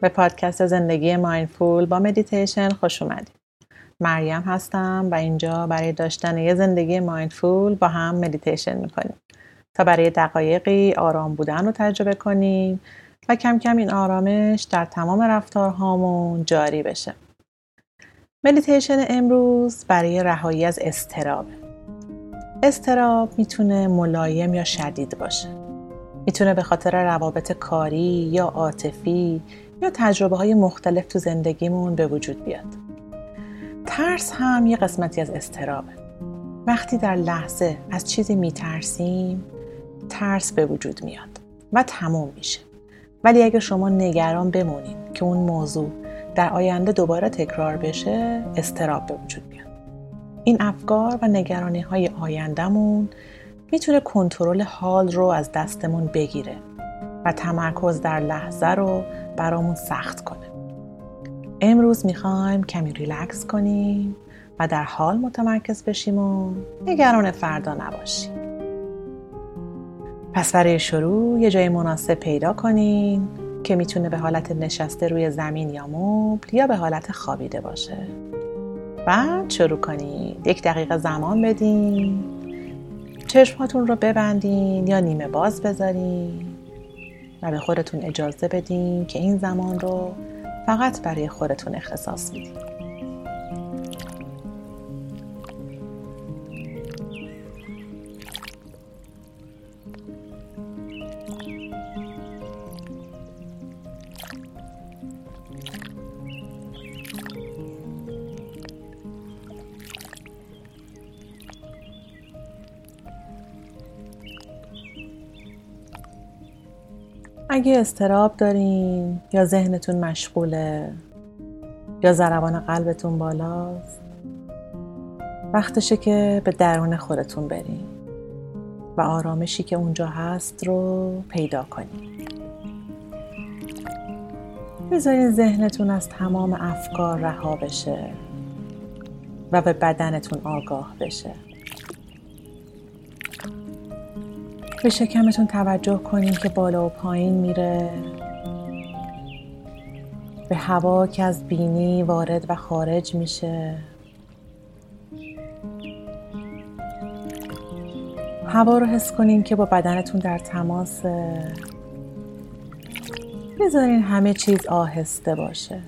به پادکست زندگی mindful با مدیتیشن خوش اومدید. مریم هستم و اینجا برای داشتن یه زندگی mindful با هم مدیتیشن می‌کنیم تا برای دقایقی آرام بودن رو تجربه کنیم و کم کم این آرامش در تمام رفتارهامون جاری بشه. مدیتیشن امروز برای رهایی از اضطراب. اضطراب می‌تونه ملایم یا شدید باشه. می‌تونه به خاطر روابط کاری یا عاطفی یا تجربه های مختلف تو زندگیمون به وجود بیاد. ترس هم یه قسمتی از استرابه. وقتی در لحظه از چیزی میترسیم ترس به وجود میاد و تموم میشه. ولی اگه شما نگران بمونید که اون موضوع در آینده دوباره تکرار بشه استراب به وجود میاد. این افکار و نگرانی های آیندهمون می‌تونه کنترل حال رو از دستمون بگیره و تمرکز در لحظه رو برامون سخت کنه. امروز می‌خوایم کمی ریلکس کنیم و در حال متمرکز بشیم و نگران فردا نباشیم. پس برای شروع یه جای مناسب پیدا کنین که می‌تونه به حالت نشسته روی زمین یا مبل یا به حالت خوابیده باشه. بعد شروع کنید. یک دقیقه زمان بدین. چشماتون رو ببندین یا نیمه باز بذارین و به خودتون اجازه بدین که این زمان رو فقط برای خودتون اختصاص بدین. اگه استراب دارین یا ذهنتون مشغوله یا ضربان قلبتون بالاست وقتشه که به درون خودتون برین و آرامشی که اونجا هست رو پیدا کنین. بذارین ذهنتون از تمام افکار رها بشه و به بدنتون آگاه بشه. به شکمتون توجه کنین که بالا و پایین میره. به هوا که از بینی وارد و خارج میشه. هوا رو حس کنین که با بدنتون در تماسه. بذارین همه چیز آهسته باشه.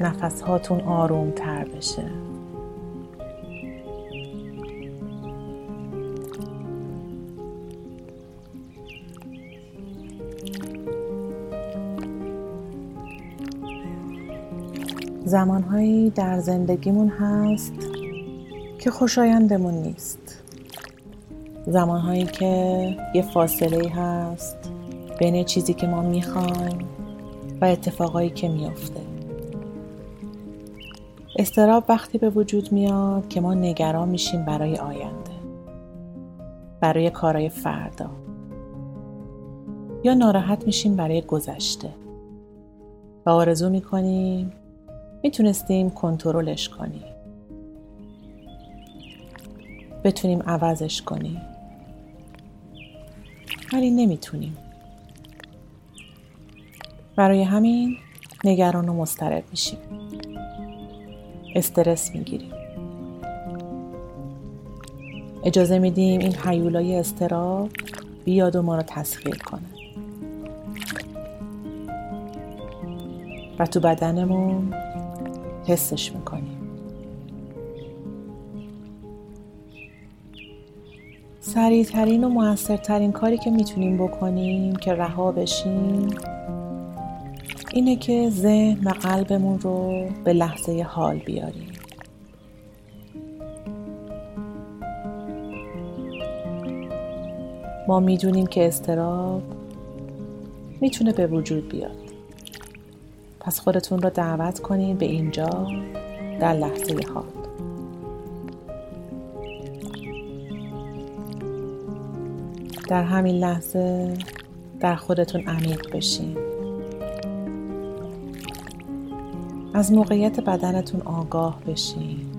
نفس هاتون آروم تر بشه. زمانهایی در زندگیمون هست که خوشایندمون نیست. زمانهایی که یه فاصله هست بین چیزی که ما می‌خوایم و اتفاقایی که میافته. استراب وقتی به وجود میاد که ما نگران میشیم برای آینده برای کارهای فردا یا ناراحت میشیم برای گذشته. و آرزو می‌کنیم می‌تونستیم کنترلش کنیم. بتونیم عوضش کنیم. ولی نمی‌تونیم. برای همین نگران و مضطرب میشیم. استرس می‌گیریم. اجازه میدیم این حیولای استراب بیاد و ما رو تسخیر کنه. و تو بدنمون حسش می‌کنیم سریعترین و موثرترین کاری که می‌تونیم بکنیم که رها بشیم اینه که ذهن و قلبمون رو به لحظه حال بیاریم. ما می‌دونیم که استراب می‌تونه به وجود بیاد. پس خودتون رو دعوت کنید به اینجا در لحظه حال. در همین لحظه در خودتون عمیق بشین. از موقعیت بدنتون آگاه بشین.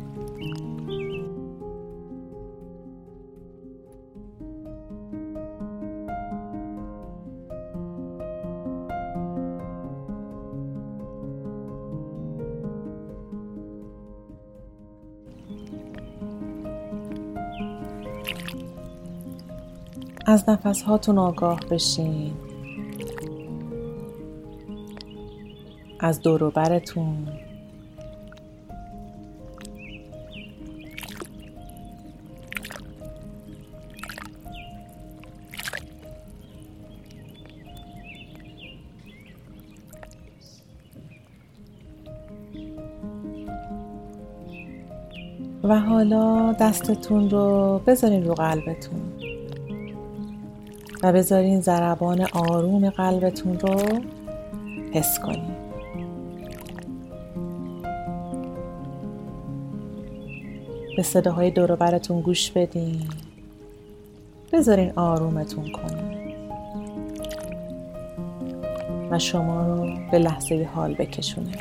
از نفس هاتون آگاه بشین. از دوروبرتون و حالا دستتون رو بذارین رو قلبتون. و بذارین ضربان آروم قلبتون رو حس کنین. به صداهای دوروبرتون گوش بدین. بذارین آرومتون کنین. و شما رو به لحظه حال بکشونه.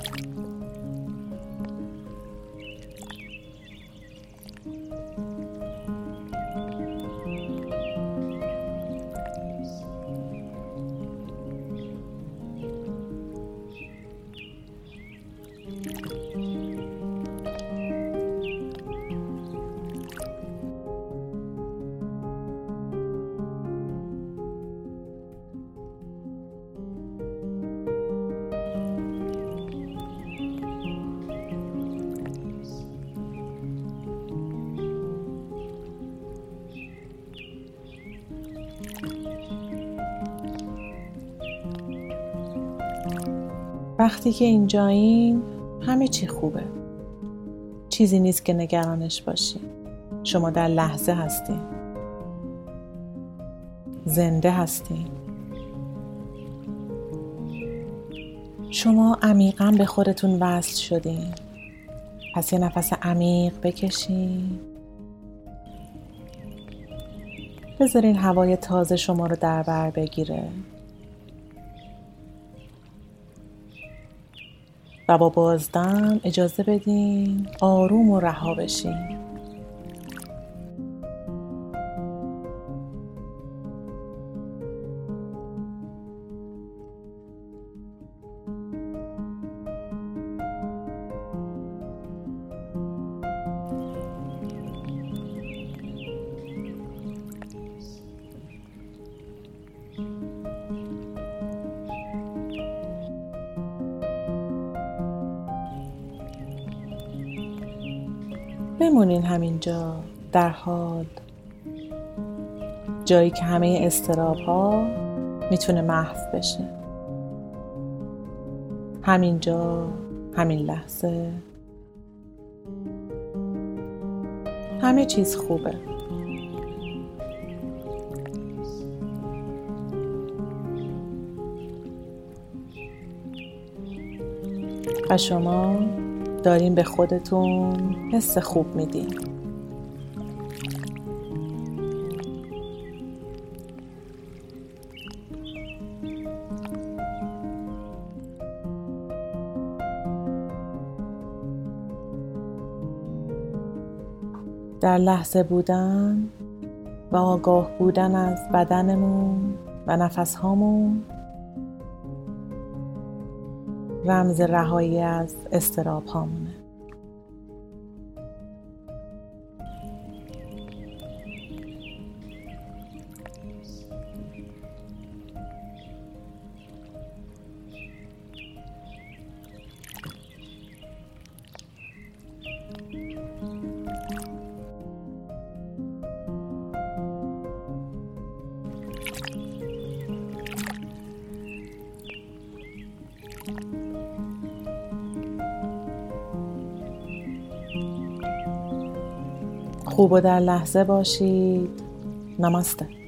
وقتی که اینجاییم همه چی خوبه. چیزی نیست که نگرانش باشی. شما در لحظه هستین. زنده هستین. شما عمیقا به خودتون وصل شدین. پس یه نفس عمیق بکشین. بذارین هوای تازه شما رو در بر بگیره. و با بازدم اجازه بدین آروم و رها بشین بمونین همینجا در حال. جایی که همه استراب ها می‌تونه محو بشه. همینجا همین لحظه. همه چیز خوبه. و شما؟ دارین به خودتون حس خوب میدین در لحظه بودن و آگاه بودن از بدنمون و نفس هامون رمز رهایی از استراب هامونه. خوب و در لحظه باشید. نمسته